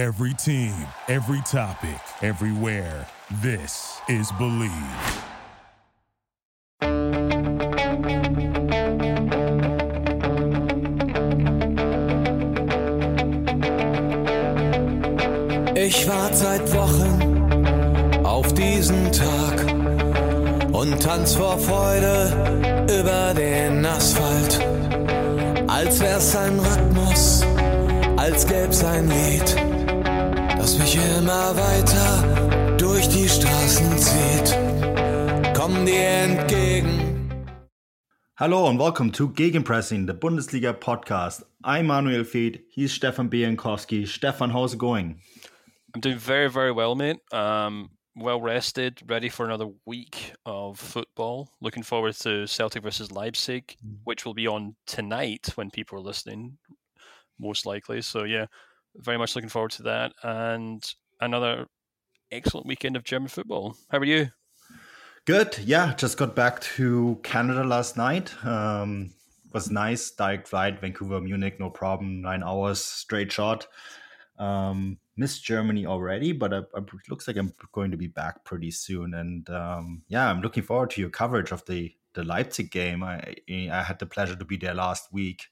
Every team, every topic, everywhere. This is Bleav. Ich warte seit Wochen auf diesen Tag und tanz vor Freude über den Asphalt. Als wär's ein Rhythmus, als gäb's ein Lied, mich immer weiter durch die Straßen zieht. Komm dir entgegen. Hello and welcome to Gegenpressing, the Bundesliga podcast. I'm Manuel Veth. He's Stefan Bienkowski. Stefan, how's it going? I'm doing very, very well, mate. Um, well rested, ready for another week of football. Looking forward to Celtic versus Leipzig, which will be on tonight when people are listening, most likely. So yeah, very much looking forward to that and another excellent weekend of German football. How are you? Good. Yeah, just got back to Canada last night. Um, was nice. Direct flight, Vancouver, Munich, no problem. Nine hours straight shot. Um, missed Germany already, but it looks like I'm going to be back pretty soon. And um, yeah, I'm looking forward to your coverage of the the Leipzig game. I I had the pleasure to be there last week,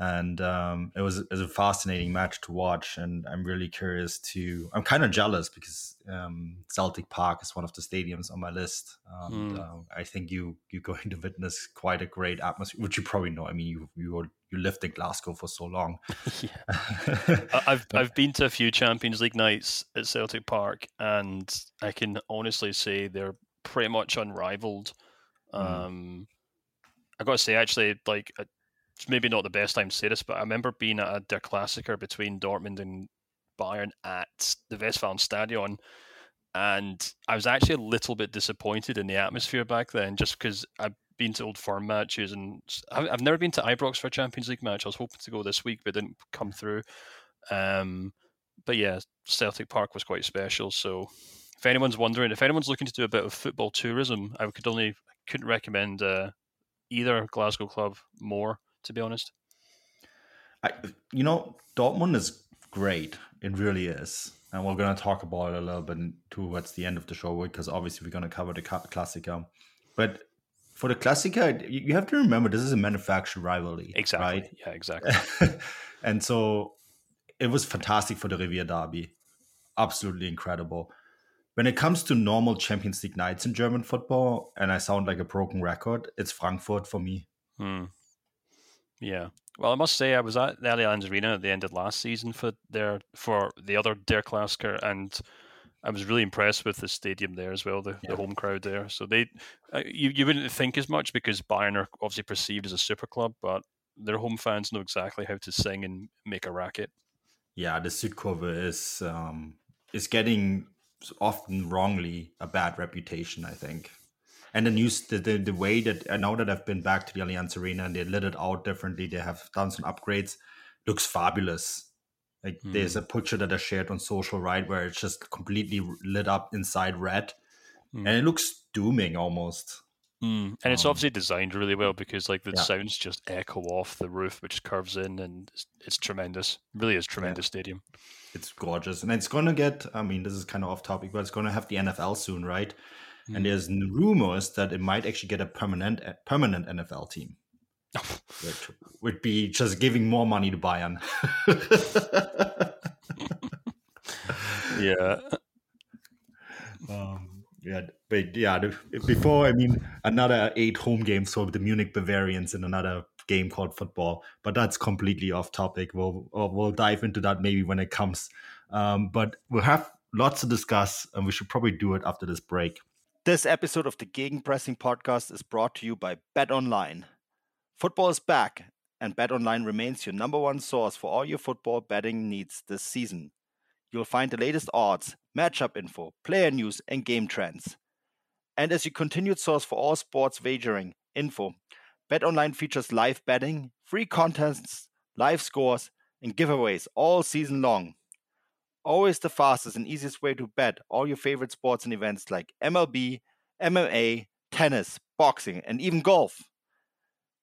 and um, it was it was a fascinating match to watch. And I'm really curious to. I'm kind of jealous because um, Celtic Park is one of the stadiums on my list. Hmm. uh, I think you you're going to witness quite a great atmosphere, which you probably know. I mean, you you were, you lived in Glasgow for so long. I've I've been to a few Champions League nights at Celtic Park, and I can honestly say they're pretty much unrivaled. Mm. Um, I got to say, actually, like uh, it's maybe not the best time to say this, but I remember being at a Der Klassiker between Dortmund and Bayern at the Westfalenstadion, and I was actually a little bit disappointed in the atmosphere back then, just because I've been to old firm matches and I've, never been to Ibrox for a Champions League match. I was hoping to go this week, but it didn't come through. Um, but yeah, Celtic Park was quite special. So if anyone's wondering, if anyone's looking to do a bit of football tourism, I could only couldn't recommend uh, either Glasgow club more, to be honest. I, you know, Dortmund is great. It really is. And we're going to talk about it a little bit towards the end of the show because obviously we're going to cover the Ca- Klassiker. But for the Klassiker, you have to remember this is a manufactured rivalry. Exactly. Right? Yeah, exactly. and so it was fantastic for the Revier Derby. Absolutely incredible. When it comes to normal Champions League nights in German football, and I sound like a broken record, it's Frankfurt for me. Hmm. Yeah. Well, I must say I was at the Allianz Arena at the end of last season for their for the other Der Klassiker, and I was really impressed with the stadium there as well, the, Yeah. the home crowd there. So they, uh, you you wouldn't think as much because Bayern are obviously perceived as a super club, but their home fans know exactly how to sing and make a racket. yeah, the Südkurve is um, is getting often wrongly a bad reputation, I think. And the news, the, the, the way that uh, now that I've been back to the Allianz Arena and they lit it out differently, they have done some upgrades, looks fabulous. Like there's a picture that I shared on social, right, where it's just completely lit up inside red, Mm. and it looks dooming almost. Mm. And it's Um, obviously designed really well because like the yeah. sounds just echo off the roof, which curves in, and it's, it's tremendous. Really is tremendous stadium. It's gorgeous, and it's gonna get. I mean, this is kind of off topic, but it's gonna have the NFL soon, right? Mm. And there's rumors that it might actually get a permanent permanent NFL team, which would be just giving more money to Bayern. yeah. um, yeah, but yeah, the, before I mean another eight home games for the Munich Bavarians in another game called football, but that's completely off topic. We'll we'll we'll dive into that maybe when it comes. Um, but we'll have lots to discuss, and we should probably do it after this break. This episode of the Gegenpressing podcast is brought to you by Bet Online. Football is back, and Bet Online remains your number one source for all your football betting needs this season. You'll find the latest odds, matchup info, player news, and game trends. And as your continued source for all sports wagering info, Bet Online features live betting, free contests, live scores, and giveaways all season long. Always the fastest and easiest way to bet all your favorite sports and events like MLB, MMA, tennis, boxing, and even golf.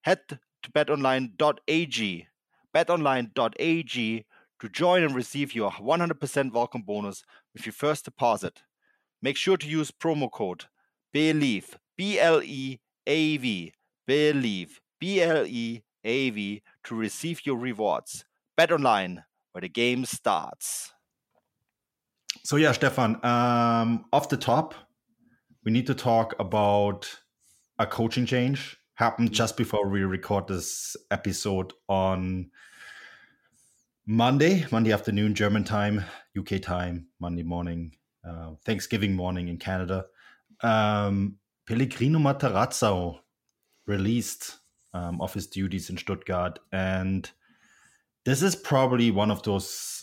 Head to betonline.ag. Betonline.ag to join and receive your 100% welcome bonus with your first deposit. Make sure to use promo code BLEAV, B L E A V, BLEAV, B L E A V to receive your rewards. Bet online where the game starts. So yeah, Stefan, um, off the top, we need to talk about a coaching change happened just before we record this episode on Monday, Monday afternoon, German time, UK time, Monday morning, uh, Thanksgiving morning in Canada. Um, Pellegrino Matarazzo released um, of his duties in Stuttgart, and this is probably one of those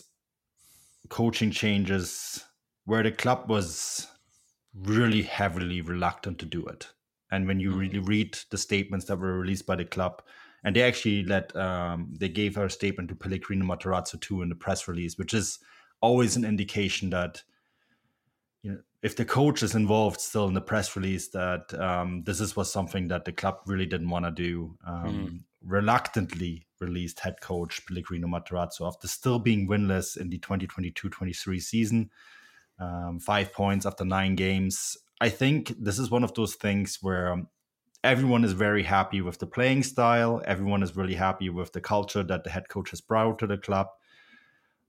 coaching changes where the club was really heavily reluctant to do it. And when you mm-hmm. really read the statements that were released by the club, and they actually let um, they gave a statement to Pellegrino Matarazzo too in the press release, which is always an indication that you know if the coach is involved still in the press release that um, this is was something that the club really didn't want to do. Um, mm. Reluctantly released head coach Pellegrino Matarazzo after still being winless in the 2022-23 season. Um, five points after nine games. I think this is one of those things where everyone is very happy with the playing style. Everyone is really happy with the culture that the head coach has brought to the club.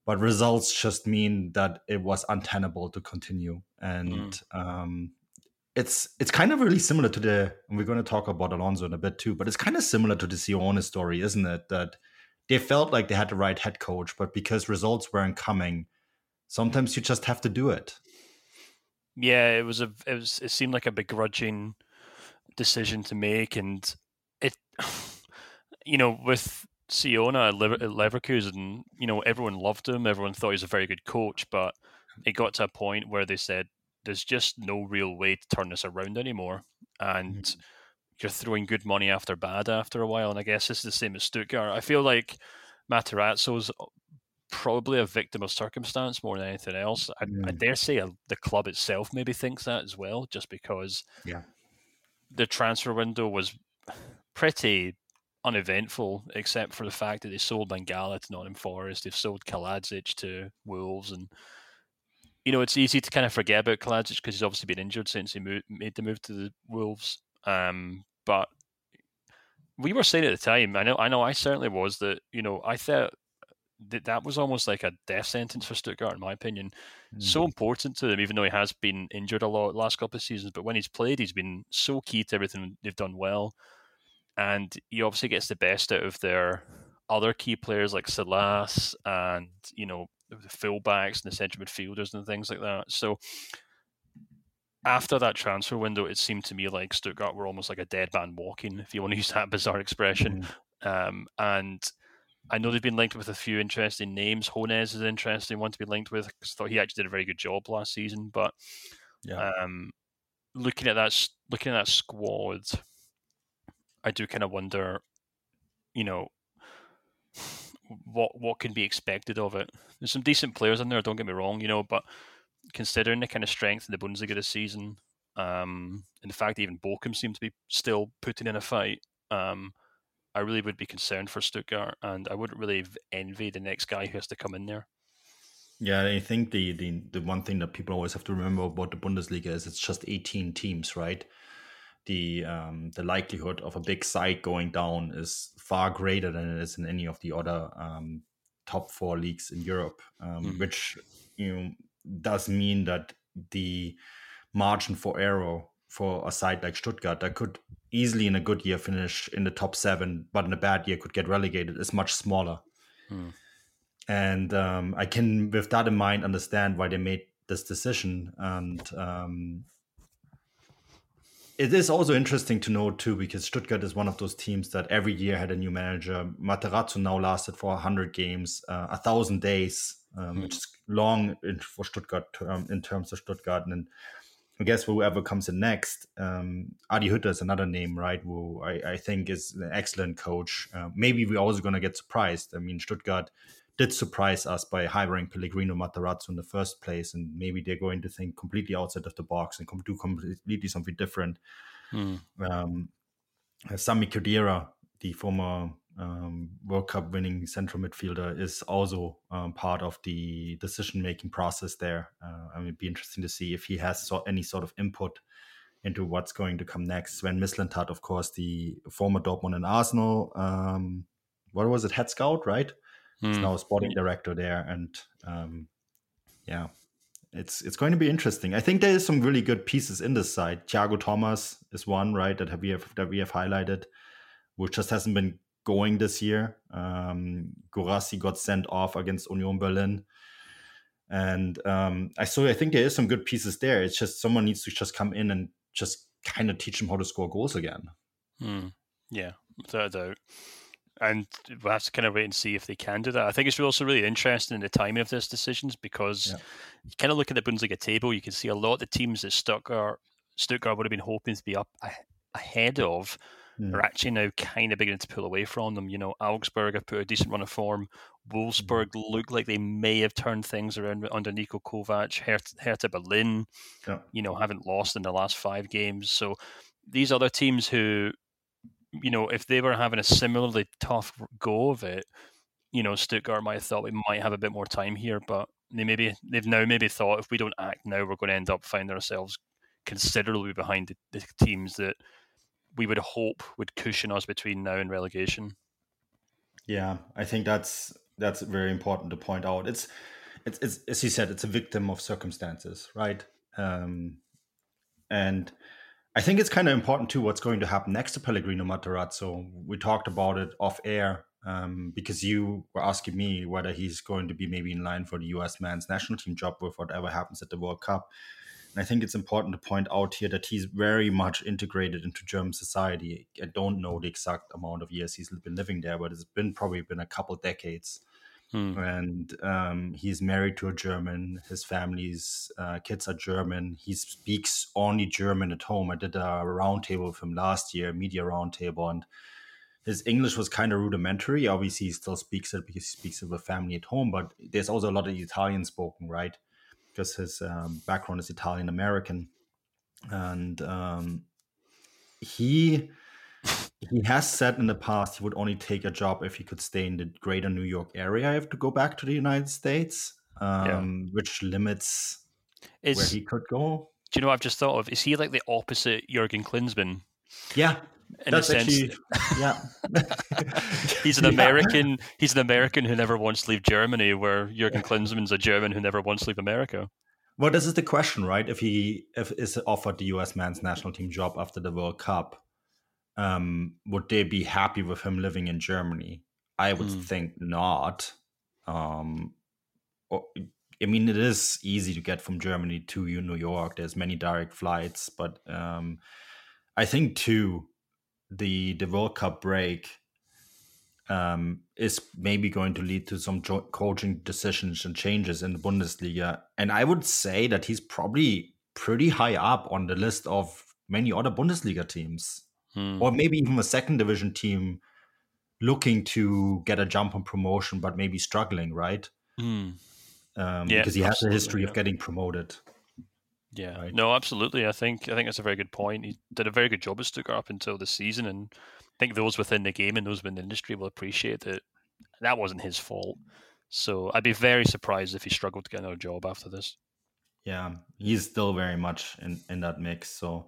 But results just mean that it was untenable to continue. And mm. um, it's it's kind of really similar to the, and we're going to talk about Alonso in a bit too, but it's kind of similar to the Seoane story, isn't it? That they felt like they had the right head coach, but because results weren't coming, sometimes you just have to do it. Yeah, it was a it was it seemed like a begrudging decision to make, and it, you know, with Seoane at Leverkusen, you know, everyone loved him. Everyone thought he was a very good coach, but it got to a point where they said there's just no real way to turn this around anymore, and mm-hmm. you're throwing good money after bad after a while. And I guess this is the same as Stuttgart. I feel like Matarazzo's probably a victim of circumstance more than anything else. I, mm. I dare say a, the club itself maybe thinks that as well, just because yeah the transfer window was pretty uneventful, except for the fact that they sold Mangala to Nottingham Forest. They've sold Kalajdzic to Wolves, and you know it's easy to kind of forget about Kalajdzic because he's obviously been injured since he moved, made the move to the Wolves. Um, but we were saying at the time, I know, I know, I certainly was that you know I thought that that was almost like a death sentence for Stuttgart, in my opinion. Mm. So important to them, even though he has been injured a lot last couple of seasons. But when he's played, he's been so key to everything they've done well, and he obviously gets the best out of their other key players like Silas and you know the fullbacks and the central midfielders and things like that. So after that transfer window, it seemed to me like Stuttgart were almost like a dead man walking, if you want to use that bizarre expression. Mm. Um, and I know they've been linked with a few interesting names. Hoeneß is an interesting one to be linked with because I thought he actually did a very good job last season. But yeah. um, looking at that, looking at that squad, I do kind of wonder, you know, what what can be expected of it. There's some decent players in there. Don't get me wrong, you know, but considering the kind of strength in the Bundesliga this season, um, and the fact that even Bochum seem to be still putting in a fight. Um, I really would be concerned for Stuttgart, and I wouldn't really envy the next guy who has to come in there. Yeah, I think the, the the one thing that people always have to remember about the Bundesliga is it's just 18 teams, right? The um, the likelihood of a big side going down is far greater than it is in any of the other um, top four leagues in Europe, um, mm. which you know does mean that the margin for error for a side like Stuttgart that could easily in a good year finish in the top seven, but in a bad year could get relegated is much smaller. Hmm. And um, I can, with that in mind, understand why they made this decision. And um, it is also interesting to know too, because Stuttgart is one of those teams that every year had a new manager. Matarazzo now lasted for hundred games, uh, a thousand days, um, hmm. which is long in, for Stuttgart um, in terms of Stuttgart. And I guess whoever comes in next, um, Adi Hütter is another name, right? Who I, I think is an excellent coach. Uh, maybe we're also going to get surprised. I mean, Stuttgart did surprise us by hiring Pellegrino Matarazzo in the first place, and maybe they're going to think completely outside of the box and do completely something different. Hmm. Um, Sami Khedira, the former um, World Cup winning central midfielder, is also um, part of the decision making process there. Uh, I mean, it'd be interesting to see if he has so, any sort of input into what's going to come next. Sven Mislintat, of course, the former Dortmund and Arsenal, um, what was it, head scout, right? Mm. He's now a sporting director there, and um, yeah, it's it's going to be interesting. I think there is some really good pieces in this side. Tiago Tomás is one, right, that have we have that we have highlighted, which just hasn't been going this year. Um, got sent off against Union Berlin. And um, I so I think there is some good pieces there. It's just someone needs to just come in and just kind of teach them how to score goals again. Hmm. Yeah, without doubt. And we'll have to kind of wait and see if they can do that. I think it's also really interesting in the timing of these decisions because yeah. you kind of look at the Bundesliga table, you can see a lot of the teams that Stuttgart, Stuttgart would have been hoping to be up ahead of mm. are actually now kind of beginning to pull away from them. You know, Augsburg have put a decent run of form. Wolfsburg mm. look like they may have turned things around under Niko Kovac. Hertha, Hertha Berlin, yeah. you know, haven't lost in the last five games. So these other teams who, you know, if they were having a similarly tough go of it, you know, Stuttgart might have thought we might have a bit more time here, but they maybe they've now maybe thought if we don't act now, we're going to end up finding ourselves considerably behind the, the teams that we would hope would cushion us between now and relegation. Yeah, I think that's that's very important to point out. It's it's, it's as you said, it's a victim of circumstances, right? Um, and I think it's kind of important too what's going to happen next to Pellegrino Matarazzo. We talked about it off air um, because you were asking me whether he's going to be maybe in line for the U.S. men's national team job with whatever happens at the World Cup. And I think it's important to point out here that he's very much integrated into German society. I don't know the exact amount of years he's been living there, but it's been probably been a couple decades. Hmm. And um, he's married to a German. His family's uh, kids are German. He speaks only German at home. I did a roundtable with him last year, media roundtable, and his English was kind of rudimentary. Obviously, he still speaks it because he speaks it with family at home, but there's also a lot of Italian spoken, right? because his um, background is Italian American, and um, he he has said in the past he would only take a job if he could stay in the greater New York area. I have to go back to the United States, um, yeah. which limits is, where he could go. Do you know? What I've just thought of is he like the opposite Jurgen Klinsmann? Yeah, in That's a sense. Actually, yeah. he's an American. Yeah. He's an American who never wants to leave Germany, where Jurgen Klinsmann's a German who never wants to leave America. Well, this is the question, right? If he if is offered the U.S. men's national team job after the World Cup, um, would they be happy with him living in Germany? I would mm. think not. Um, or, I mean, it is easy to get from Germany to New York. There's many direct flights, but um, I think too the the World Cup break um, is maybe going to lead to some coaching decisions and changes in the Bundesliga. And I would say that he's probably pretty high up on the list of many other Bundesliga teams, hmm. or maybe even a second division team looking to get a jump on promotion, but maybe struggling, right? Hmm. Um, yeah, because he has a history yeah. of getting promoted. Yeah, right? no, absolutely. I think I think that's a very good point. He did a very good job at Stuttgart up until the season, and I think those within the game and those within the industry will appreciate that that wasn't his fault. So I'd be very surprised if he struggled to get another job after this. Yeah, he's still very much in in that mix. So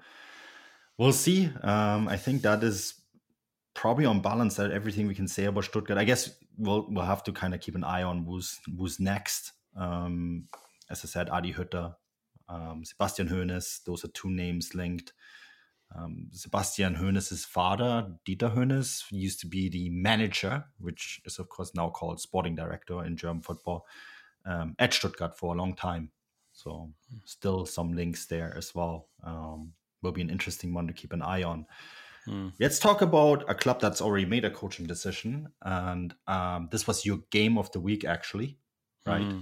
we'll see. Um, I think that is probably on balance that everything we can say about Stuttgart. I guess we'll we'll have to kind of keep an eye on who's who's next. Um, as I said, Adi Hütter um, Sebastian Hoeneß. Those are two names linked. Um, Sebastian Hoeneß's father, Dieter Hoeneß, used to be the manager, which is of course now called sporting director in German football, um, at Stuttgart for a long time. So still some links there as well. Um, will be an interesting one to keep an eye on. Hmm. Let's talk about a club that's already made a coaching decision, and um, this was your game of the week, actually, right? Hmm.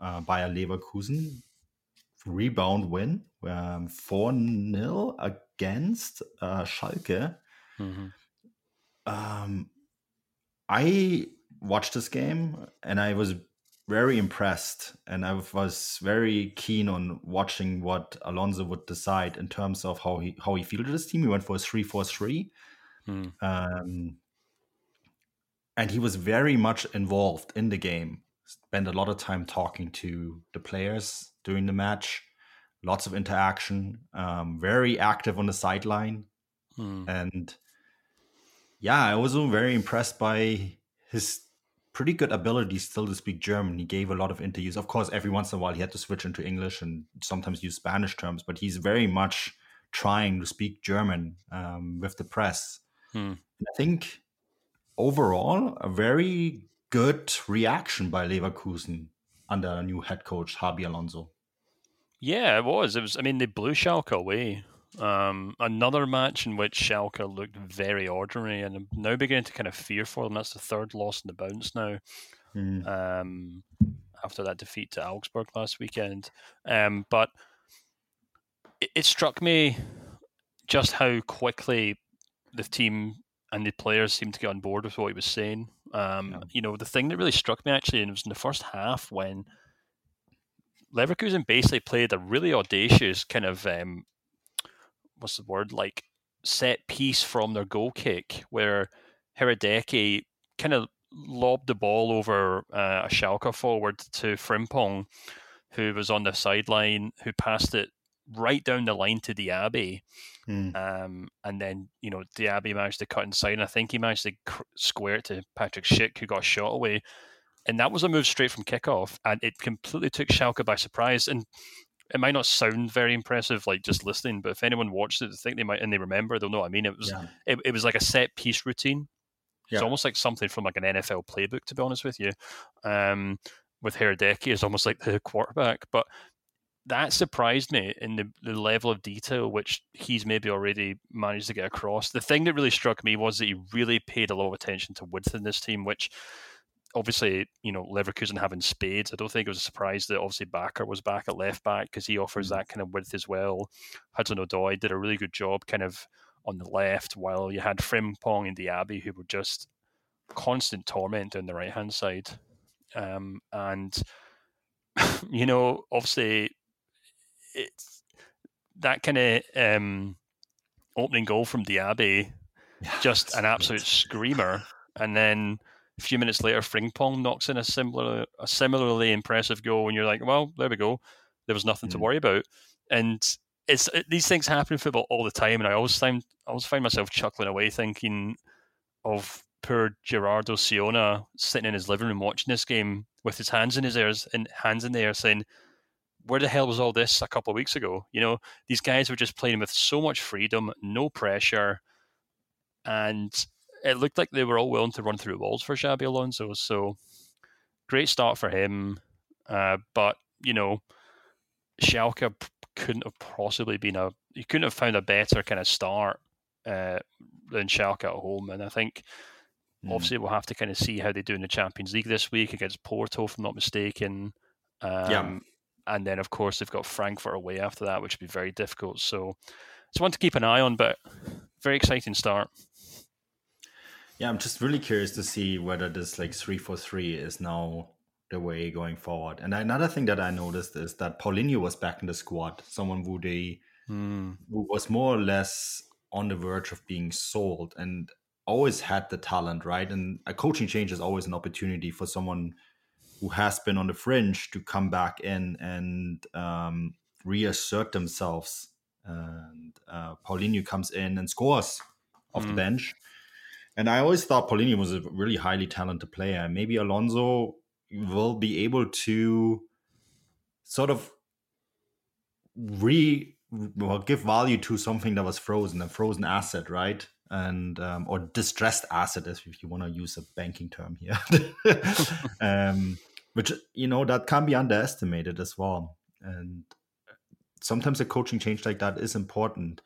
Uh, Bayer Leverkusen rebound win, um, 4 0 against uh, Schalke. Mm-hmm. Um, I watched this game and I was very impressed and I was very keen on watching what Alonso would decide in terms of how he how he fielded his team. He went for a 3 4 3. Mm. Um, and he was very much involved in the game. Spent a lot of time talking to the players during the match, lots of interaction, um, very active on the sideline, Hmm. and yeah, I was very impressed by his pretty good ability still to speak German. He gave a lot of interviews. Of course, every once in a while he had to switch into English and sometimes use Spanish terms, but he's very much trying to speak German um, with the press. Hmm. I think overall, a very good reaction by Leverkusen under a new head coach, Xabi Alonso. Yeah, it was. It was. I mean, they blew Schalke away. Um, another match in which Schalke looked very ordinary, and I'm now beginning to kind of fear for them. That's the third loss in the bounce now. Mm. Um, after that defeat to Augsburg last weekend, um, but it, it struck me just how quickly the team and the players seemed to get on board with what he was saying. Um, Yeah. You know, the thing that really struck me actually, and it was in the first half when Leverkusen basically played a really audacious kind of um, what's the word like set piece from their goal kick, where Hradecky kind of lobbed the ball over uh, a Schalke forward to Frimpong, who was on the sideline, who passed it right down the line to Diaby. Mm. Um, and then, you know, Diaby managed to cut inside, and I think he managed to cr- square it to Patrick Schick, who got shot away. And that was a move straight from kickoff, and it completely took Schalke by surprise. And it might not sound very impressive, like just listening, but if anyone watched it, I think they might and they remember, they'll know what I mean. It was Yeah. it, it was like a set piece routine. It's Yeah. almost like something from like an NFL playbook, to be honest with you. Um, with Hradecky is almost like the quarterback, but that surprised me in the, the level of detail which he's maybe already managed to get across. The thing that really struck me was that he really paid a lot of attention to width in this team, which obviously, you know, Leverkusen having spades, I don't think it was a surprise that obviously Bakker was back at left back because he offers that kind of width as well. Hudson Odoi did a really good job kind of on the left, while you had Frimpong and Diaby who were just constant torment on the right hand side. Um, and you know, obviously, it's that kind of um, opening goal from Diaby, Yeah, just an absolute great. screamer. And then a few minutes later, Frimpong knocks in a similar, a similarly impressive goal, and you're like, well, there we go. There was nothing to Mm. worry about. And it's it, these things happen in football all the time, and I always find I always find myself chuckling away, thinking of poor Gerardo Seoane sitting in his living room watching this game with his hands in his ears and hands in the air, saying, "Where the hell was all this a couple of weeks ago?" You know, these guys were just playing with so much freedom, no pressure, and it looked like they were all willing to run through walls for Xabi Alonso. So great start for him, uh, but you know, Schalke couldn't have possibly been a you couldn't have found a better kind of start uh, than Schalke at home, and I think Mm. obviously we'll have to kind of see how they do in the Champions League this week against Porto, if I'm not mistaken. Um, And then, of course, they've got Frankfurt away after that, which would be very difficult. So it's one to keep an eye on, but very exciting start. Yeah, I'm just really curious to see whether this like three four three is now the way going forward. And another thing that I noticed is that Paulinho was back in the squad, someone who they who was more or less on the verge of being sold and always had the talent, right? And a coaching change is always an opportunity for someone who has been on the fringe to come back in and um, reassert themselves. And uh, Paulinho comes in and scores off the Mm. bench. And I always thought Paulinho was a really highly talented player. Maybe Alonso will be able to sort of re well, give value to something that was frozen, a frozen asset, right? And um, or distressed asset, if if you want to use a banking term here, um, which you know that can be underestimated as well. And sometimes a coaching change like that is important.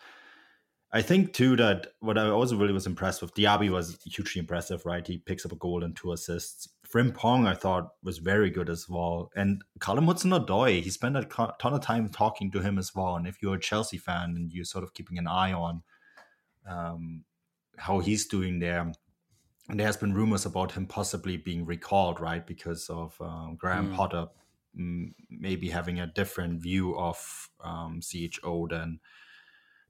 I think too that what I also really was impressed with Diaby was hugely impressive, right? He picks up a goal and two assists. Frimpong, I thought, was very good as well. And Callum Hudson-Odoi, he spent a ton of time talking to him as well. And if you're a Chelsea fan and you're sort of keeping an eye on um, how he's doing there, and there has been rumors about him possibly being recalled, right, because of um, Graham Mm. Potter mm, maybe having a different view of um, CHO than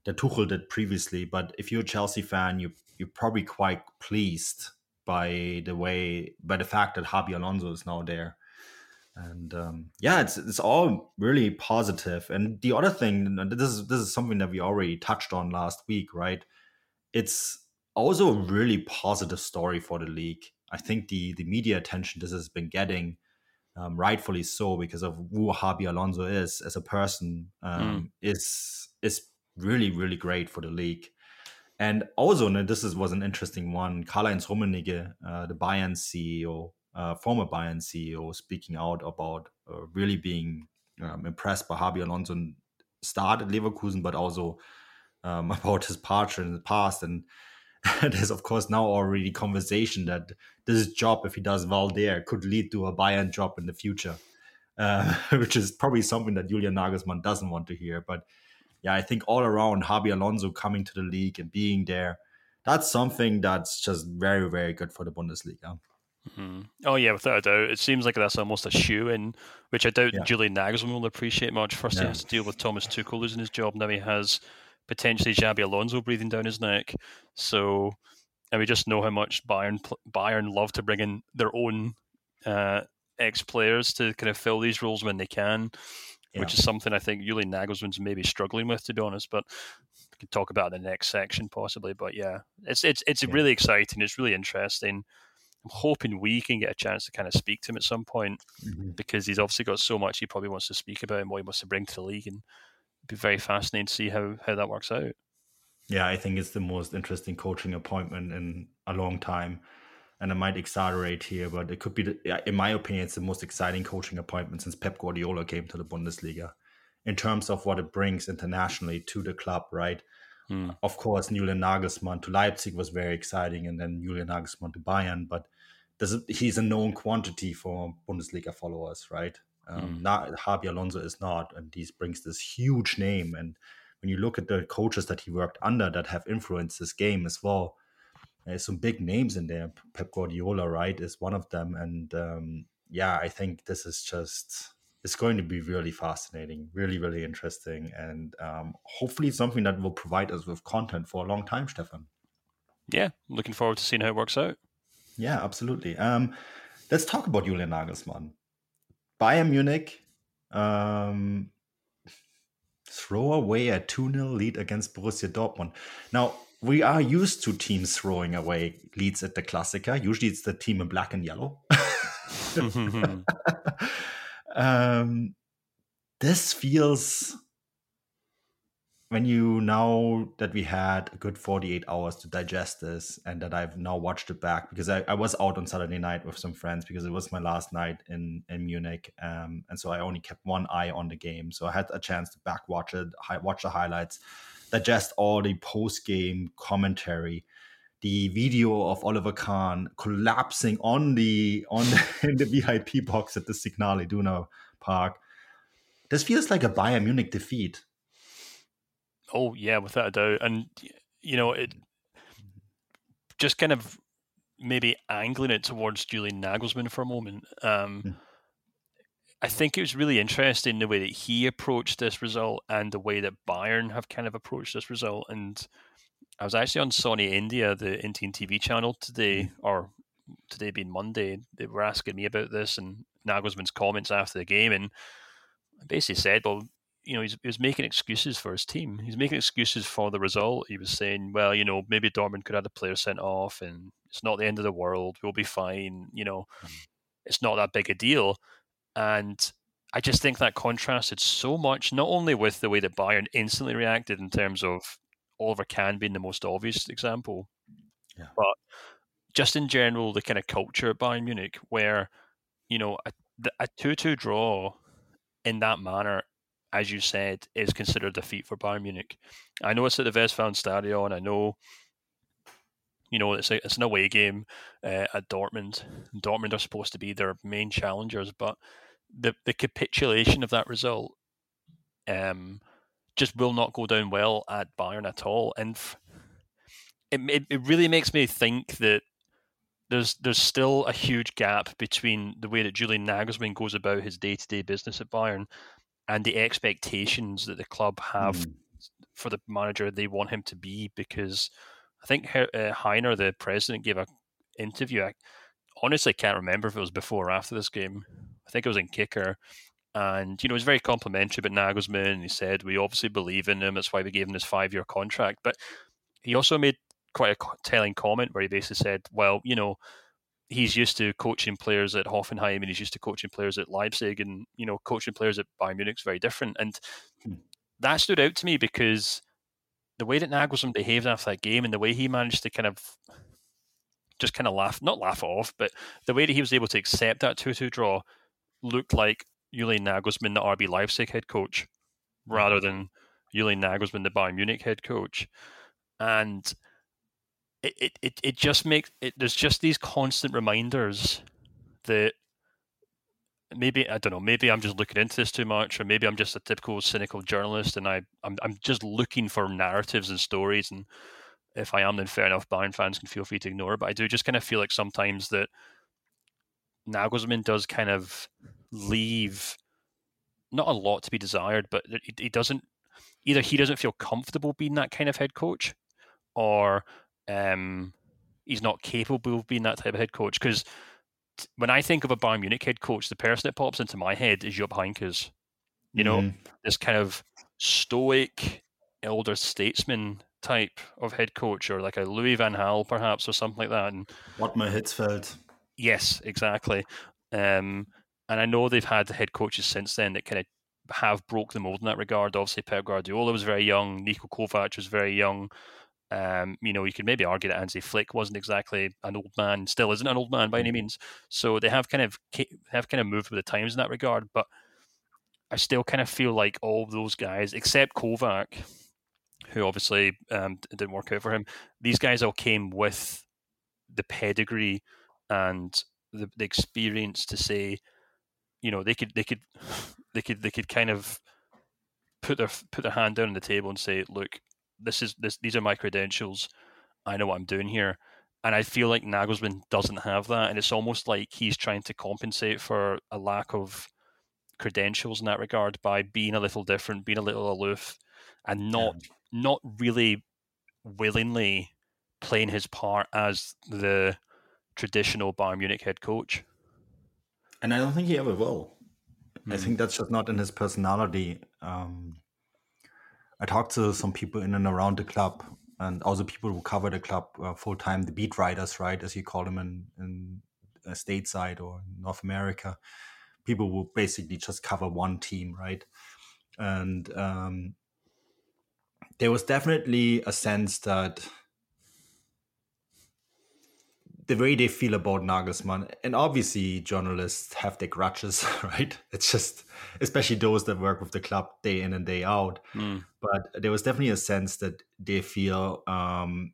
that Tuchel did previously. But if you're a Chelsea fan, you you're probably quite pleased by the way by the fact that Xabi Alonso is now there. And um, yeah, it's it's all really positive. And the other thing, this is this is something that we already touched on last week, right? It's also a really positive story for the league. I think the the media attention this has been getting, um, rightfully so, because of who Xabi Alonso is as a person, um, mm. is is really really great for the league. And also, and this is, was an interesting one. Karl-Heinz Rummenigge, uh, the Bayern CEO, uh, former Bayern CEO, speaking out about uh, really being um, impressed by Xabi Alonso start at Leverkusen, but also um, about his past in the past. And there's, of course, now already conversation that this job, if he does well there, could lead to a Bayern job in the future, uh, which is probably something that Julian Nagelsmann doesn't want to hear. But yeah, I think all around Xabi Alonso coming to the league and being there, that's something that's just very, very good for the Bundesliga. Mm-hmm. Oh yeah, without a doubt. It seems like that's almost a shoe in, which I doubt yeah. Julian Nagelsmann will appreciate much. First, yeah. he has to deal with Thomas Tuchel losing his job. Now he has potentially Xabi Alonso breathing down his neck. So, and we just know how much Bayern Bayern love to bring in their own uh, ex players to kind of fill these roles when they can yeah. which is something I think Julian Nagelsmann's maybe struggling with, to be honest. But we can talk about the next section possibly. But yeah, it's it's it's yeah. really exciting. It's really interesting. I'm hoping we can get a chance to kind of speak to him at some point mm-hmm. because he's obviously got so much he probably wants to speak about and what he wants to bring to the league, and it'd be very fascinating to see how how that works out. Yeah, I think it's the most interesting coaching appointment in a long time and I might exaggerate here, but it could be, the, in my opinion, it's the most exciting coaching appointment since Pep Guardiola came to the Bundesliga in terms of what it brings internationally to the club, right? Mm. Of course, Julian Nagelsmann to Leipzig was very exciting, and then Julian Nagelsmann to Bayern, but he's a known quantity for Bundesliga followers, right? Um, mm. not, Alonso is not, and he brings this huge name. And when you look at the coaches that he worked under that have influenced this game as well, there's some big names in there. Pep Guardiola, right, is one of them, and um, yeah, I think this is just it's going to be really fascinating, really, really interesting, and um, hopefully something that will provide us with content for a long time, Stefan. Yeah, looking forward to seeing how it works out. Yeah, absolutely. Um, let's talk about Julian Nagelsmann. Bayern Munich um, throw away a 2 0 lead against Borussia Dortmund. Now, we are used to teams throwing away leads at the Klassiker. Usually it's the team in black and yellow. um, this feels when you know that we had a good 48 hours to digest this and that I've now watched it back because I, I was out on Saturday night with some friends because it was my last night in, in Munich. Um, and so I only kept one eye on the game. So I had a chance to back watch it, watch the highlights digest all the post game commentary the video of Oliver Kahn collapsing on the on the, in the VIP box at the Signal Iduna Park. This feels like a Bayern Munich defeat. Oh yeah, without a doubt, and you know it. Just kind of maybe angling it towards Julian Nagelsmann for a moment. Um, mm. I think it was really interesting the way that he approached this result and the way that Bayern have kind of approached this result. And I was actually on Sony India, the Indian TV channel today, mm. or today being Monday. They were asking me about this and Nagelsmann's comments after the game, and I basically said, "Well, you know, he's, he was making excuses for his team. He's making excuses for the result. He was saying, well, you know, maybe Dortmund could have the player sent off, and it's not the end of the world. We'll be fine. You know, mm. it's not that big a deal." And I just think that contrasted so much, not only with the way that Bayern instantly reacted in terms of Oliver Kahn being the most obvious example, yeah. but just in general, the kind of culture at Bayern Munich, where, you know, a, a 2 2 draw in that manner, as you said, is considered a defeat for Bayern Munich. I know it's at the Westfalenstadion. I know you know, it's a, it's an away game uh, at Dortmund. Dortmund are supposed to be their main challengers, but the the capitulation of that result um, just will not go down well at Bayern at all, and f- it, it it really makes me think that there's there's still a huge gap between the way that Julian Nagelsmann goes about his day to day business at Bayern and the expectations that the club have mm. for the manager they want him to be because I think uh, Hainer, the president, gave a interview. I honestly can't remember if it was before or after this game. I think it was in Kicker. And, you know, he was very complimentary about Nagelsmann. He said, We obviously believe in him. That's why we gave him this five year contract. But he also made quite a telling comment where he basically said, Well, you know, he's used to coaching players at Hoffenheim and he's used to coaching players at Leipzig and you know coaching players at Bayern Munich's very different and hmm. that stood out to me because the way that Nagelsmann behaved after that game and the way he managed to kind of just kind of laugh not laugh off but the way that he was able to accept that 2-2 draw looked like Julian Nagelsmann the RB Leipzig head coach rather hmm. than Julian Nagelsmann the Bayern Munich head coach and it, it, it just makes it there's just these constant reminders that maybe I don't know, maybe I'm just looking into this too much, or maybe I'm just a typical cynical journalist and I I'm I'm just looking for narratives and stories and if I am then fair enough Bayern fans can feel free to ignore it. But I do just kind of feel like sometimes that Nagelsmann does kind of leave not a lot to be desired, but he doesn't either he doesn't feel comfortable being that kind of head coach or um, he's not capable of being that type of head coach. Because when I think of a Bayern Munich head coach, the person that pops into my head is Jupp Heynckes. You know, mm. this kind of stoic elder statesman type of head coach, or like a Louis Van Gaal, perhaps, or something like that. And Ottmar Hitzfeld. Yes, exactly. Um, and I know they've had the head coaches since then that kind of have broke the mold in that regard. Obviously, Pep Guardiola was very young. Niko Kovac was very young. Um, you know, you could maybe argue that Hansi Flick wasn't exactly an old man, still isn't an old man by any mm-hmm. means. So they have kind of have kind of moved with the times in that regard. But I still kind of feel like all of those guys, except Kovac, who obviously um, didn't work out for him, these guys all came with the pedigree and the, the experience to say, you know, they could they could they could they could kind of put their put their hand down on the table and say, look, this is this these are my credentials. I know what I'm doing here. And I feel like Nagelsmann doesn't have that, and it's almost like he's trying to compensate for a lack of credentials in that regard by being a little different, being a little aloof, and not yeah. not really willingly playing his part as the traditional Bayern Munich head coach. And I don't think he ever will. Mm. I hmm. think that's just not in his personality. Um, I talked to some people in and around the club, and also people who cover the club uh, full time, the beat writers, right, as you call them in in uh, stateside or North America. People who basically just cover one team, right? And um, there was definitely a sense that the way they feel about Nagelsmann, and obviously journalists have their grudges, right? It's just, especially those that work with the club day in and day out. Mm. But there was definitely a sense that they feel um,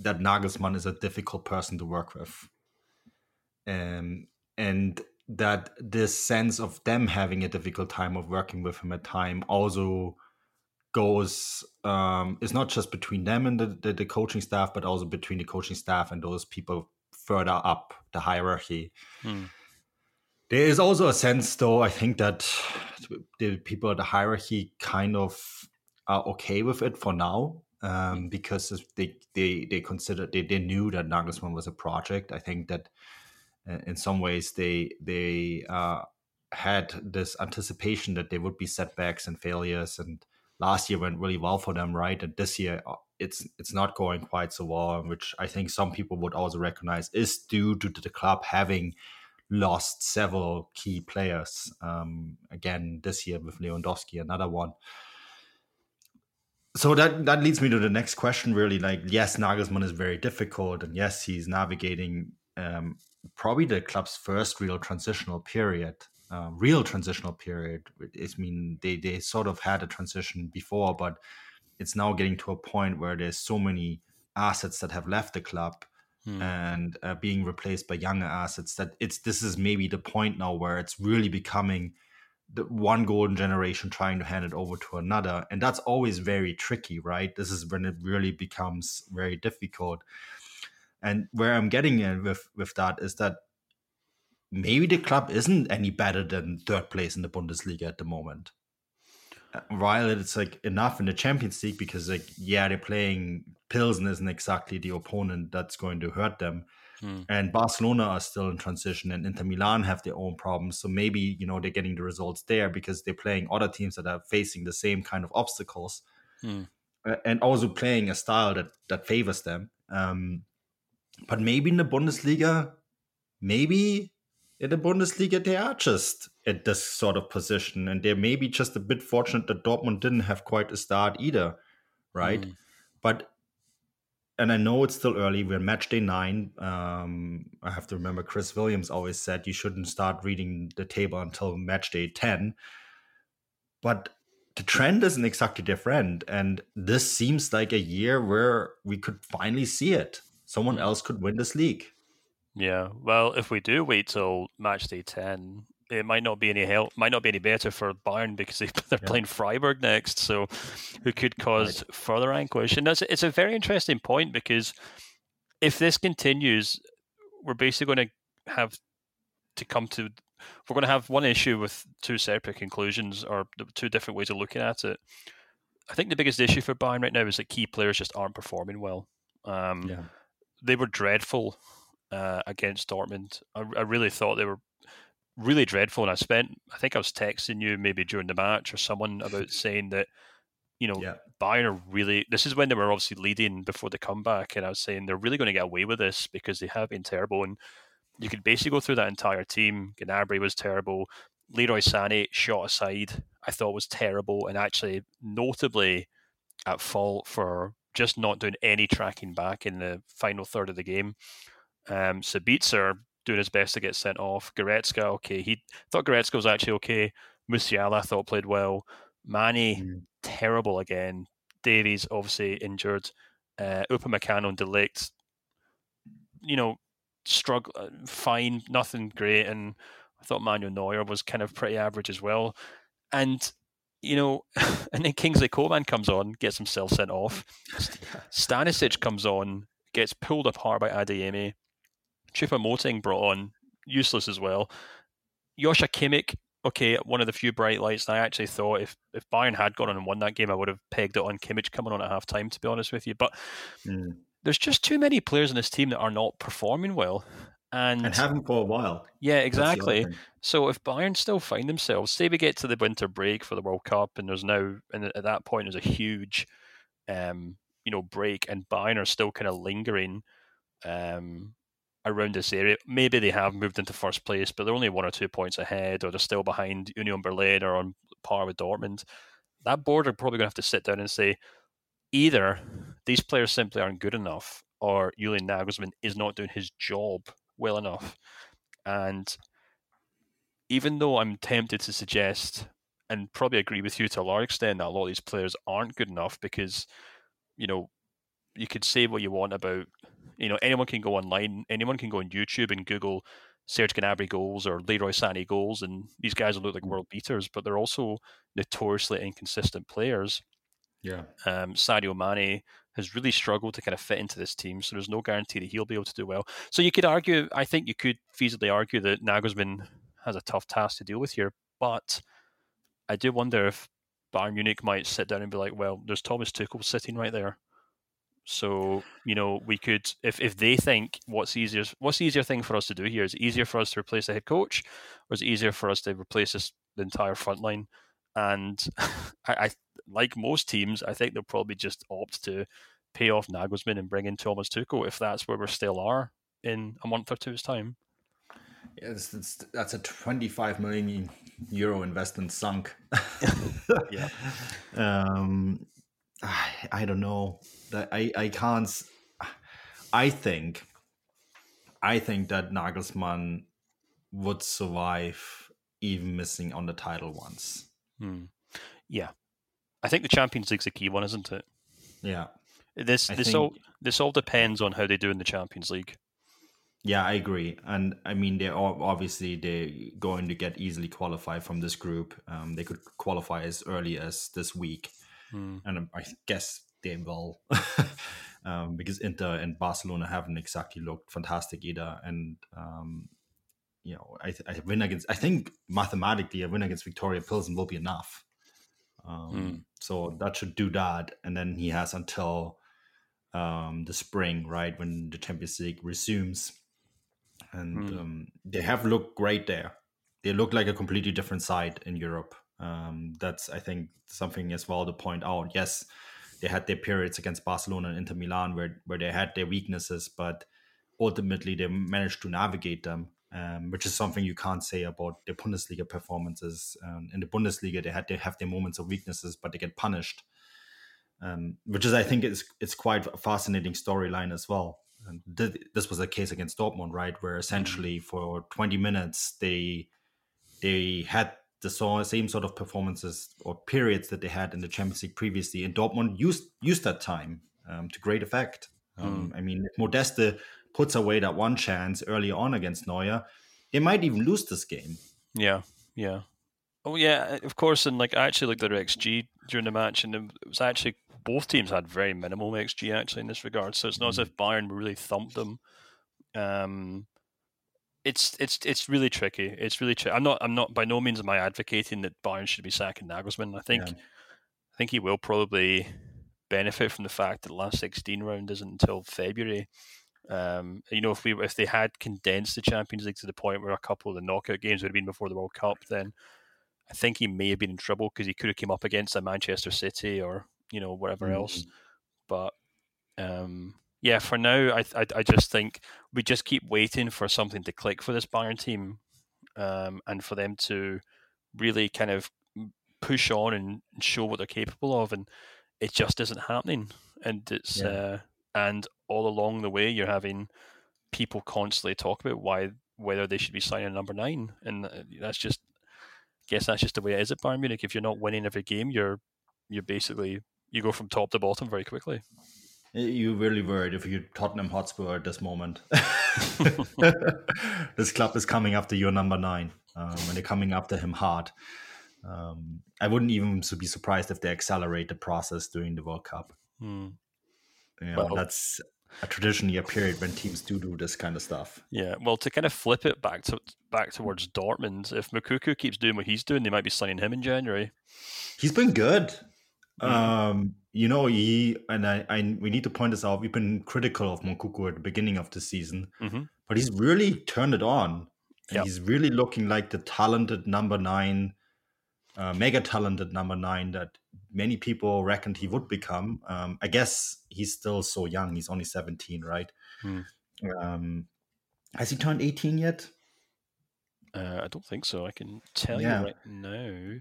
that Nagelsmann is a difficult person to work with. Um, and that this sense of them having a difficult time of working with him at time also goes um, is not just between them and the, the, the, coaching staff, but also between the coaching staff and those people further up the hierarchy. Hmm. There is also a sense, though, I think that the people at the hierarchy kind of are okay with it for now um, because they they they consider they, they knew that Nagelsmann was a project. I think that uh, in some ways they they uh, had this anticipation that there would be setbacks and failures and last year went really well for them, right? And this year uh, it's it's not going quite so well, which I think some people would also recognize is due to the club having lost several key players. Um, again, this year with Lewandowski, another one. So that that leads me to the next question. Really, like yes, Nagelsmann is very difficult, and yes, he's navigating um, probably the club's first real transitional period uh, real transitional period. I mean, they they sort of had a transition before, but it's now getting to a point where there's so many assets that have left the club hmm. and uh, being replaced by younger assets that it's this is maybe the point now where it's really becoming the one golden generation trying to hand it over to another and that's always very tricky right this is when it really becomes very difficult and where i'm getting in with with that is that maybe the club isn't any better than third place in the Bundesliga at the moment. Uh, while it's like enough in the Champions League because like yeah they're playing Pilsen isn't exactly the opponent that's going to hurt them. Hmm. And Barcelona are still in transition, and Inter Milan have their own problems. So maybe you know they're getting the results there because they're playing other teams that are facing the same kind of obstacles, hmm. and also playing a style that that favors them. Um, but maybe in the Bundesliga, maybe in the Bundesliga they are just at this sort of position, and they're maybe just a bit fortunate that Dortmund didn't have quite a start either, right? Hmm. But and I know it's still early. We're match day nine. Um, I have to remember Chris Williams always said you shouldn't start reading the table until match day 10. But the trend isn't exactly different. And this seems like a year where we could finally see it. Someone else could win this league. Yeah. Well, if we do wait till match day 10, it might not be any help, might not be any better for Bayern because they, are yeah. playing Freiburg next, so who could cause right. further anguish. And that's it's a very interesting point because if this continues, we're basically going to have to come to we're going to have one issue with two separate conclusions or two different ways of looking at it. I think the biggest issue for Bayern right now is that key players just aren't performing well. Um, yeah. They were dreadful uh, against Dortmund. I, I, really thought they were really dreadful. And I spent, I think I was texting you maybe during the match or someone about saying that, you know, yeah. Bayern are really, this is when they were obviously leading before the comeback. And I was saying they're really going to get away with this because they have been terrible. And you could basically go through that entire team. Gnabry was terrible. Leroy Sané shot aside, I thought was terrible and actually notably at fault for just not doing any tracking back in the final third of the game. Um, Sabitzer doing his best to get sent off. Goretzka, okay, he thought Goretzka was actually okay. Musiala I thought played well. Mane, mm. terrible again. Davies obviously injured. Uh, Upamecano and de Ligt, you know, struggle, uh, fine, nothing great. And I thought Manuel Neuer was kind of pretty average as well. And you know, and then Kingsley Coman comes on, gets himself sent off. Stanisic comes on, gets pulled apart by Adeyemi. Choupo-Moting brought on, useless as well. Joshua Kimmich, okay, one of the few bright lights. I actually thought if, if Bayern had gone on and won that game, I would have pegged it on Kimmich coming on at half time, to be honest with you. But mm. there's just too many players in this team that are not performing well. And, and haven't for a while. Yeah, exactly. So if Bayern still find themselves, say we get to the winter break for the World Cup, and there's now, and at that point, there's a huge, um, you know, break, and Bayern are still kind of lingering, um, around this area. Maybe they have moved into first place, but they're only one or two points ahead, or they're still behind Union Berlin or on par with Dortmund. That board are probably going to have to sit down and say either these players simply aren't good enough, or Julian Nagelsmann is not doing his job well enough. And even though I'm tempted to suggest and probably agree with you to a large extent that a lot of these players aren't good enough because, you know, you could say what you want about you know, anyone can go online, anyone can go on YouTube and Google Serge Gnabry goals or Leroy Sané goals, and these guys will look like mm. world beaters, but they're also notoriously inconsistent players. Yeah. Um, Sadio Mane has really struggled to kind of fit into this team, so there's no guarantee that he'll be able to do well. So you could argue, I think you could feasibly argue that Nagelsmann has a tough task to deal with here, but I do wonder if Bayern Munich might sit down and be like, well, there's Thomas Tuchel sitting right there. So you know, we could if if they think what's easier what's the easier thing for us to do here is it easier for us to replace the head coach, or is it easier for us to replace this, the entire front line? And I, I like most teams, I think they'll probably just opt to pay off Nagelsmann and bring in Thomas Tuchel if that's where we still are in a month or two's time. Yes, it's, that's a 25 million euro investment sunk. yeah. Um, I, I don't know. I I can't. I think. I think that Nagelsmann would survive even missing on the title once. Hmm. Yeah, I think the Champions League's a key one, isn't it? Yeah. This I this think... all this all depends on how they do in the Champions League. Yeah, I agree, and I mean they're obviously they're going to get easily qualified from this group. Um, they could qualify as early as this week, mm. and I guess they will, um, because Inter and Barcelona haven't exactly looked fantastic either. And um, you know, I, I, win against. I think mathematically, a win against Viktoria Pilsen will be enough. Um, mm. So that should do that, and then he has until um, the spring, right, when the Champions League resumes. and mm. um, they have looked great there. They look like a completely different side in Europe. Um, that's I think something as well to point out. Yes, they had their periods against Barcelona and Inter Milan where where they had their weaknesses, but ultimately they managed to navigate them, um, which is something you can't say about the Bundesliga performances. Um, in the Bundesliga, they had they have their moments of weaknesses, but they get punished, um, which is I think it's it's quite a fascinating storyline as well. And th- this was a case against Dortmund, right, where essentially for 20 minutes they they had the same sort of performances or periods that they had in the Champions League previously, and Dortmund used used that time um, to great effect. Um, mm. I mean, if Modeste puts away that one chance early on against Neuer, they might even lose this game. Yeah, yeah. Oh yeah, of course. And like I actually looked at their XG during the match, and it was actually both teams had very minimal XG actually in this regard. So it's not mm. as if Bayern really thumped them. Um, it's it's it's really tricky. It's really tricky. I'm not I'm not by no means am I advocating that Bayern should be sacking Nagelsmann. I think yeah. I think he will probably benefit from the fact that the last 16 round isn't until February. Um, you know, if we if they had condensed the Champions League to the point where a couple of the knockout games would have been before the World Cup, then I think he may have been in trouble because he could have came up against a Manchester City or you know whatever mm-hmm. else. But um, yeah, for now, I, I, I just think we just keep waiting for something to click for this Bayern team, um, and for them to really kind of push on and show what they're capable of, and it just isn't happening. And it's yeah. uh, and all along the way, you're having people constantly talk about why whether they should be signing number nine, and uh, that's just, I guess that's just the way it is at Bayern Munich. If you're not winning every game, you're you're basically you go from top to bottom very quickly. You really worried if you're Tottenham Hotspur at this moment. this club is coming after your number nine, um, and they're coming after him hard. Um, I wouldn't even be surprised if they accelerate the process during the World Cup. Hmm. You know, well, that's a traditionally a period when teams do do this kind of stuff. Yeah, well, to kind of flip it back to back towards Dortmund, if Moukoko keeps doing what he's doing, they might be signing him in January. He's been good. Mm. Um, you know, he and I, I, we need to point this out. We've been critical of Moukoko at the beginning of the season, mm-hmm. but he's really turned it on. Yep. He's really looking like the talented number nine, uh, mega talented number nine that many people reckoned he would become. Um, I guess he's still so young. He's only 17, right? Mm. Um, has he turned 18 yet? Uh, I don't think so. I can tell yeah. you right now.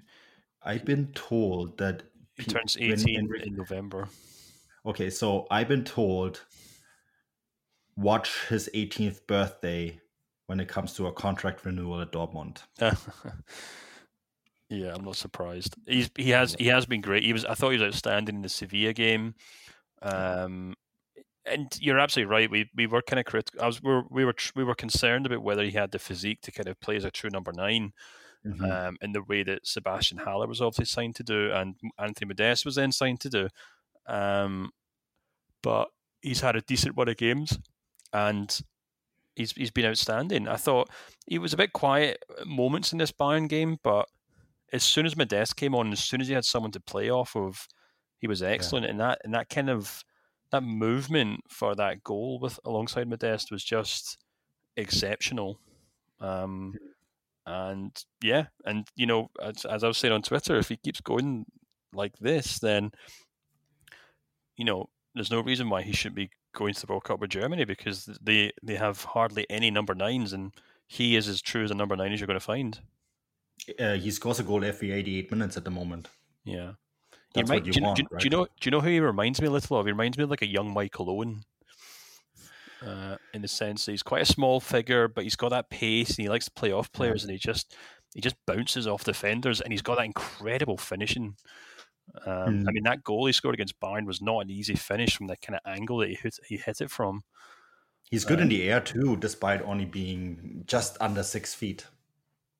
I've been told that he turns 18 in, in November. Okay, so I've been told watch his 18th birthday when it comes to a contract renewal at Dortmund. yeah, I'm not surprised. He's he has he has been great. He was I thought he was outstanding in the Sevilla game. Um, and you're absolutely right. We we were kind of critical. I was we were, we were we were concerned about whether he had the physique to kind of play as a true number nine mm-hmm. um, in the way that Sebastian Haller was obviously signed to do and Anthony Modeste was then signed to do. Um, but he's had a decent run of games and he's he's been outstanding. I thought he was a bit quiet moments in this Bayern game, but as soon as Modeste came on, as soon as he had someone to play off of, he was excellent. Yeah. And that and that kind of that movement for that goal with alongside Modeste was just exceptional. Um, hmm. And yeah, and you know, as, as I was saying on Twitter, if he keeps going like this, then you know, there's no reason why he shouldn't be going to the World Cup with Germany because they they have hardly any number nines, and he is as true as a number nine as you're going to find. Uh, he scores a goal every 88 minutes at the moment. Yeah, that's what you do, want. Do, right? do, you know? Do you know who he reminds me a little of? He reminds me of like a young Michael Owen uh, in the sense that he's quite a small figure, but he's got that pace and he likes to play off players, and he just he just bounces off defenders, and he's got that incredible finishing. Um, mm. I hmm. mean, that goal he scored against Bayern was not an easy finish from the kind of angle that he hit, he hit it from. He's good um, in the air too, despite only being just under six feet,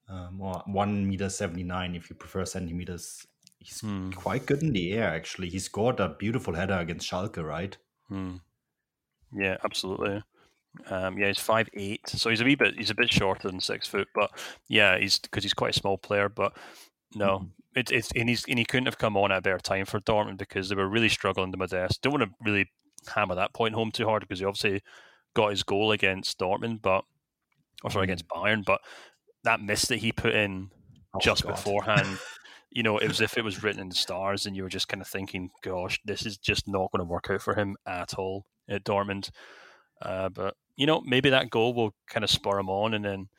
um, or one meter seventy nine if you prefer centimeters. He's hmm. quite good in the air, actually. He scored a beautiful header against Schalke, right? Hmm. Yeah, absolutely. Um, yeah, he's five eight, so he's a wee bit he's a bit shorter than six foot, but yeah, he's because he's quite a small player. But no, mm. it, it's and he's and he couldn't have come on at a better time for Dortmund because they were really struggling to Modeste. Don't want to really hammer that point home too hard because he obviously got his goal against Dortmund, but or sorry, against Mm. Bayern. But that miss that he put in Oh, just beforehand, you know, it was if it was written in the stars, and you were just kind of thinking, "Gosh, this is just not going to work out for him at all at Dortmund." Uh, but you know, maybe that goal will kind of spur him on, and then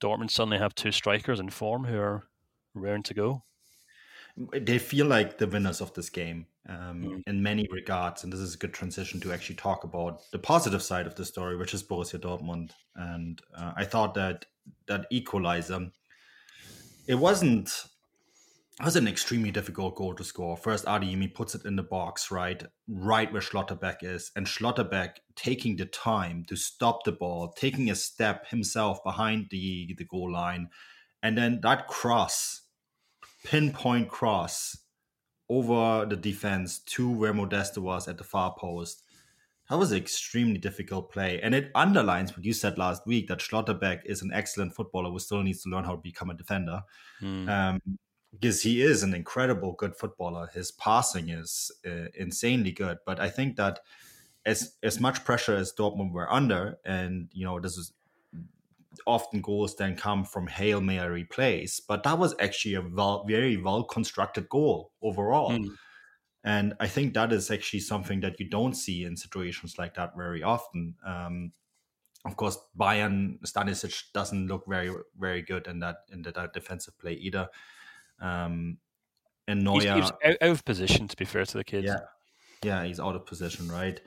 Dortmund suddenly have two strikers in form who are raring to go. they feel like the winners of this game um, Mm. in many regards, and this is a good transition to actually talk about the positive side of the story, which is Borussia Dortmund. And uh, I thought that that equalizer, it wasn't. It was an extremely difficult goal to score. First, Adeyemi puts it in the box, right, right where Schlotterbeck is, and Schlotterbeck taking the time to stop the ball, taking a step himself behind the the goal line, and then that cross pinpoint cross over the defense to where Modeste was at the far post. That was an extremely difficult play. And it underlines what you said last week that Schlotterbeck is an excellent footballer who still needs to learn how to become a defender. Mm. Um, because he is an incredible good footballer. His passing is uh, insanely good. But I think that as as much pressure as Dortmund were under, and you know this is often goals then come from hail mary plays, but that was actually a well, very well constructed goal overall. Mm. And I think that is actually something that you don't see in situations like that very often. Um, of course, Bayern Stanisic doesn't look very very good in that in that defensive play either. Um, and Neuer, He's, he was out, out of position, to be fair to the kids. yeah, yeah, he's out of position, right?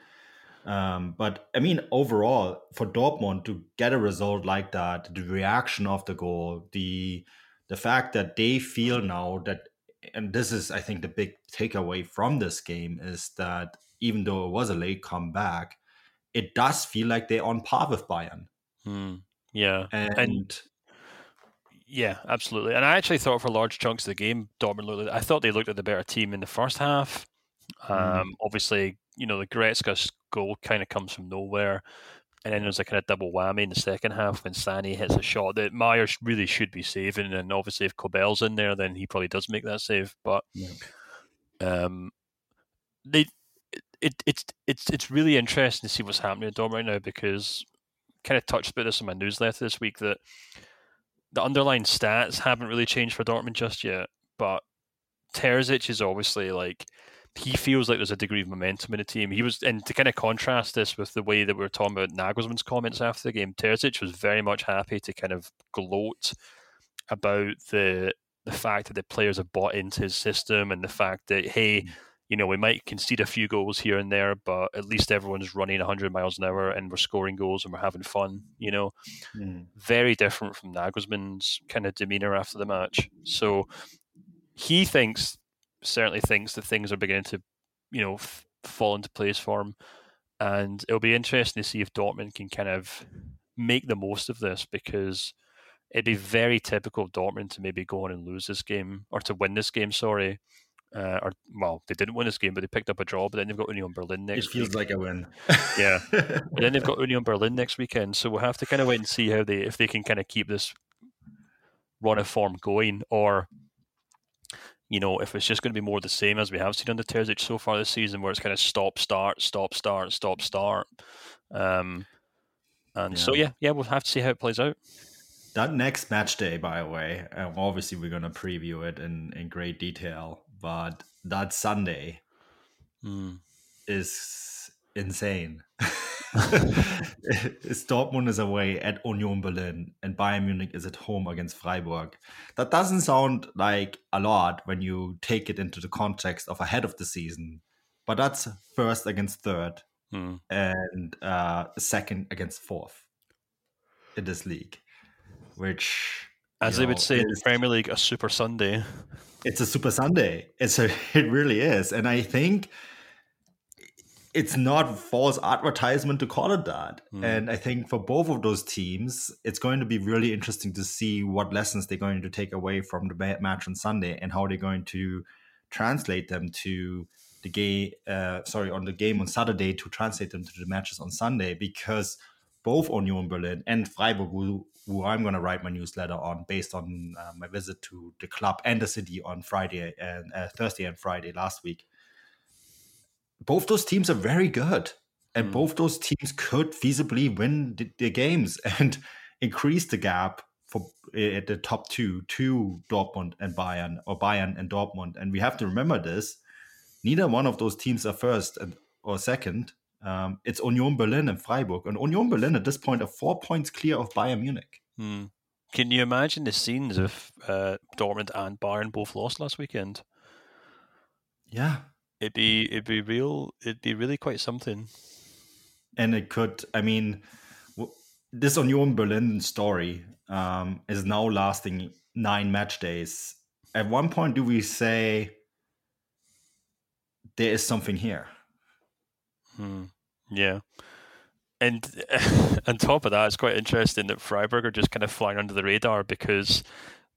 Um, but I mean, overall, for Dortmund to get a result like that, the reaction of the goal, the the fact that they feel now that, and this is, I think, the big takeaway from this game is that even though it was a late comeback, it does feel like they're on par with Bayern, Mm. Yeah. and, Yeah, absolutely. And I actually thought for large chunks of the game, Dortmund looked. I thought they looked at the better team in the first half. Mm. Um, Obviously, you know the Goretzka goal kind of comes from nowhere, and then there's a kind of double whammy in the second half when Sané hits a shot that Meyer really should be saving. And obviously, if Kobel's in there, then he probably does make that save. But Yeah. um, they it, it's it's it's really interesting to see what's happening at Dortmund right now because kind of touched about this in my newsletter this week that the underlying stats haven't really changed for Dortmund just yet, but Terzic is obviously like he feels like there's a degree of momentum in the team. He was, and to kind of contrast this with the way that we were talking about Nagelsmann's comments after the game, Terzic was very much happy to kind of gloat about the the fact that the players have bought into his system and the fact that hey, hmm. You know, we might concede a few goals here and there, but at least everyone's running 100 miles an hour and we're scoring goals and we're having fun. You know, Mm. very different from Nagelsmann's kind of demeanor after the match. So he thinks, certainly thinks that things are beginning to, you know, f- fall into place for him. And it'll be interesting to see if Dortmund can kind of make the most of this because it'd be very typical of Dortmund to maybe go on and lose this game or to win this game, sorry. Uh, or well, they didn't win this game, but they picked up a draw. But then they've got Union Berlin next. it feels week. like a win. Yeah. But then they've got Union Berlin next weekend, so we'll have to kind of wait and see how they if they can kind of keep this run of form going, or you know if it's just going to be more the same as we have seen under Terzic so far this season, where it's kind of stop, start, stop, start, stop, start. Um, and so yeah, yeah, we'll have to see how it plays out. That next match day, by the way, um, obviously we're gonna preview it in, in great detail, but that Sunday Mm. is insane. Dortmund is away at Union Berlin and Bayern Munich is at home against Freiburg. That doesn't sound like a lot when you take it into the context of ahead of the season, but that's first against third Mm. and uh, second against fourth in this league, which As they know, would say in the Premier League, a Super Sunday. It's a super Sunday. It's a it really is, and I think it's not false advertisement to call it that. Mm. And I think for both of those teams, it's going to be really interesting to see what lessons they're going to take away from the match on Sunday and how they're going to translate them to the game. Uh, sorry, on the game on Saturday to translate them to the matches on Sunday because both Union Berlin and Freiburg, who, who I'm going to write my newsletter on based on uh, my visit to the club and the city on Friday and uh, Thursday and Friday last week. Both those teams are very good, and Mm. both those teams could feasibly win the, the games. And increase the gap for at the top two to Dortmund and Bayern or Bayern and Dortmund. And we have to remember this: neither one of those teams are first or second. Um, it's Union Berlin and Freiburg, and Union Berlin at this point are four points clear of Bayern Munich. Hmm. Can you imagine the scenes if uh, Dortmund and Bayern both lost last weekend? Yeah, it'd be it'd be real. It'd be really quite something. And it could. I mean, this Union Berlin story um, is now lasting nine match days. At one point, do we say there is something here? Hmm. Yeah. And on top of that, it's quite interesting that Freiburg are just kind of flying under the radar because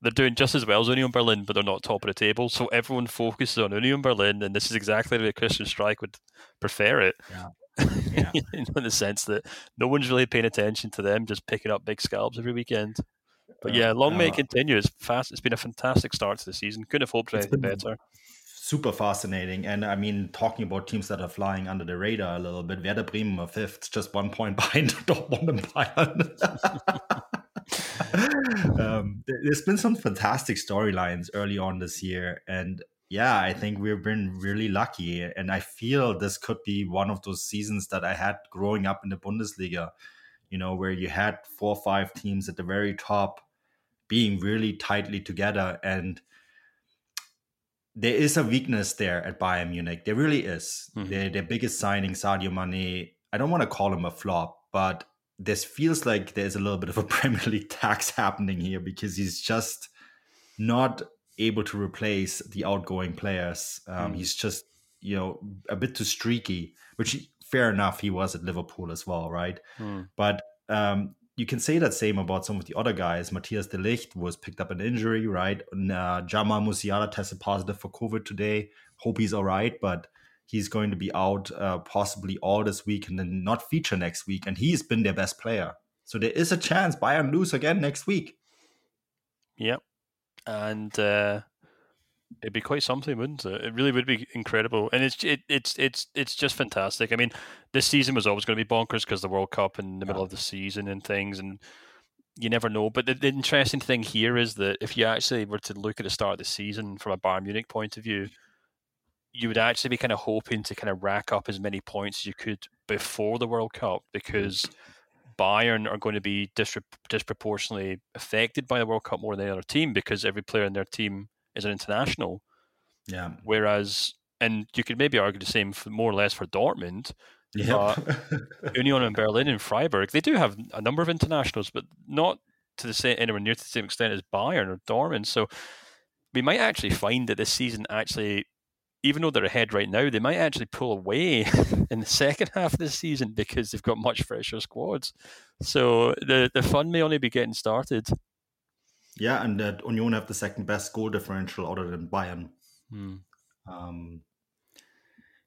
they're doing just as well as Union Berlin, but they're not top of the table. So everyone focuses on Union Berlin, and this is exactly the way Christian Streich would prefer it. Yeah. Yeah. in the sense that no one's really paying attention to them, just picking up big scalps every weekend. But yeah, long may it continue. It's fast. It's been a fantastic start to the season. Couldn't have hoped for anything better. Super fascinating, and I mean, talking about teams that are flying under the radar a little bit. Werder Bremen are fifth, just one point behind Dortmund and Bayern. um, there's been some fantastic storylines early on this year, and yeah, I think we've been really lucky. And I feel this could be one of those seasons that I had growing up in the Bundesliga, you know, where you had four or five teams at the very top being really tightly together. And there is a weakness there at Bayern Munich. There really is. Mm-hmm. Their, their biggest signing, Sadio Mane, I don't want to call him a flop, but this feels like there's a little bit of a Premier League tax happening here because he's just not able to replace the outgoing players. Um, mm. He's just you know a bit too streaky, which fair enough he was at Liverpool as well, right? Mm. But um, you can say that same about some of the other guys. Matthias de Ligt was picked up an injury, right? And, uh, Jamal Musiala tested positive for COVID today. Hope he's all right, but he's going to be out uh, possibly all this week and then not feature next week. And he's been their best player. So there is a chance Bayern lose again next week. Yep. And uh, it'd be quite something, wouldn't it? It really would be incredible. And it's it, it's it's it's just fantastic. I mean, this season was always going to be bonkers because the World Cup in the middle of the season and things and you never know. But the, the, interesting thing here is that if you actually were to look at the start of the season from a Bayern Munich point of view, you would actually be kind of hoping to kind of rack up as many points as you could before the World Cup because Bayern are going to be dispro- disproportionately affected by the World Cup more than any other team because every player in their team is an international. Yeah. Whereas, and you could maybe argue the same for, more or less for Dortmund. Yeah. Union and Berlin and Freiburg, they do have a number of internationals, but not to the same anywhere near to the same extent as Bayern or Dortmund. So we might actually find that this season actually even though they're ahead right now, they might actually pull away in the second half of the season because they've got much fresher squads. So the the fun may only be getting started. Yeah, and that Union have the second best goal differential other than Bayern. Hmm. Um,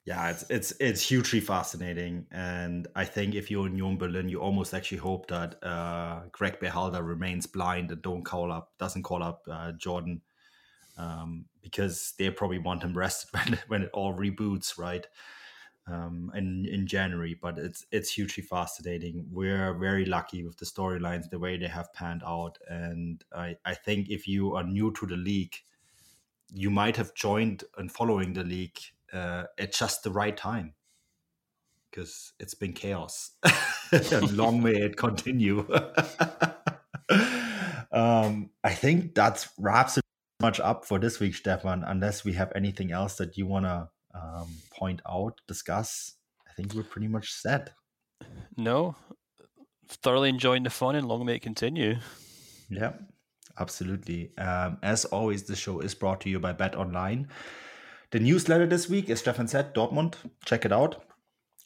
yeah, it's it's it's hugely fascinating, and I think if you're in Union Berlin, you almost actually hope that uh, Greg Berhalter remains blind and don't call up doesn't call up uh, Jordan um, because they probably want him rested when, when it all reboots, right? Um, in in January, but it's it's hugely fascinating. We're very lucky with the storylines, the way they have panned out, and I I think if you are new to the league, you might have joined and following the league uh, at just the right time because it's been chaos. long may it continue. um, I think that wraps it much up for this week, Stefan, unless we have anything else that you want to um, point out, discuss. I think we're pretty much set. No, thoroughly enjoying the fun and long may it continue. Yeah, absolutely. Um, as always, the show is brought to you by BetOnline. The newsletter this week, as Stefan said, Dortmund. Check it out.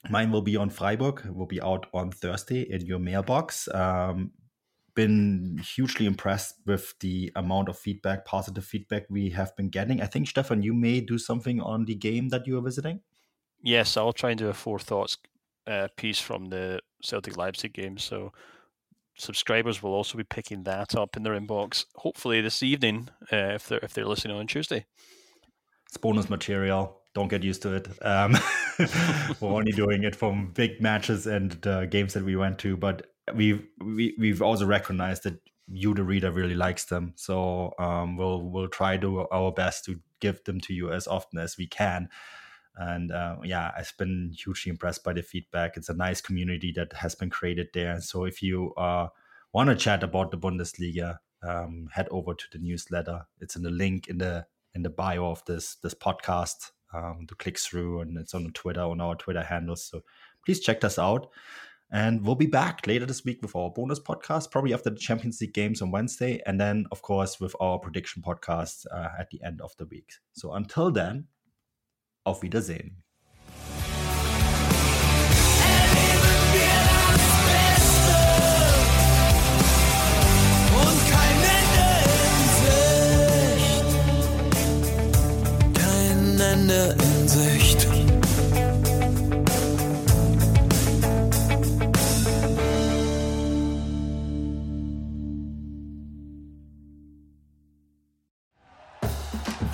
Mine will be on Freiburg. It will be out on Thursday in your mailbox. Um, been hugely impressed with the amount of feedback, positive feedback we have been getting. I think, Stefan, you may do something on the game that you are visiting. Yes, I'll try and do a four thoughts uh, piece from the Celtic Leipzig game. So subscribers will also be picking that up in their inbox, hopefully this evening, uh, if they're if they're listening on Tuesday. It's bonus material. Don't get used to it. Um, we're only doing it from big matches and uh, games that we went to, but we've we, we've also recognized that you the reader really likes them. So um, we'll we'll try to our best to give them to you as often as we can. And uh, yeah i've been hugely impressed by the feedback. It's a nice community that has been created there. So if you uh, want to chat about the bundesliga um, head over to the newsletter. It's in the link in the in the bio of this this podcast um, to click through. And it's on twitter on our twitter handles. So please check us out and we'll be back later this week with our bonus podcast, probably after the Champions League games on Wednesday. And then, of course, with our prediction podcast uh, at the end of the week. So until then, auf Wiedersehen.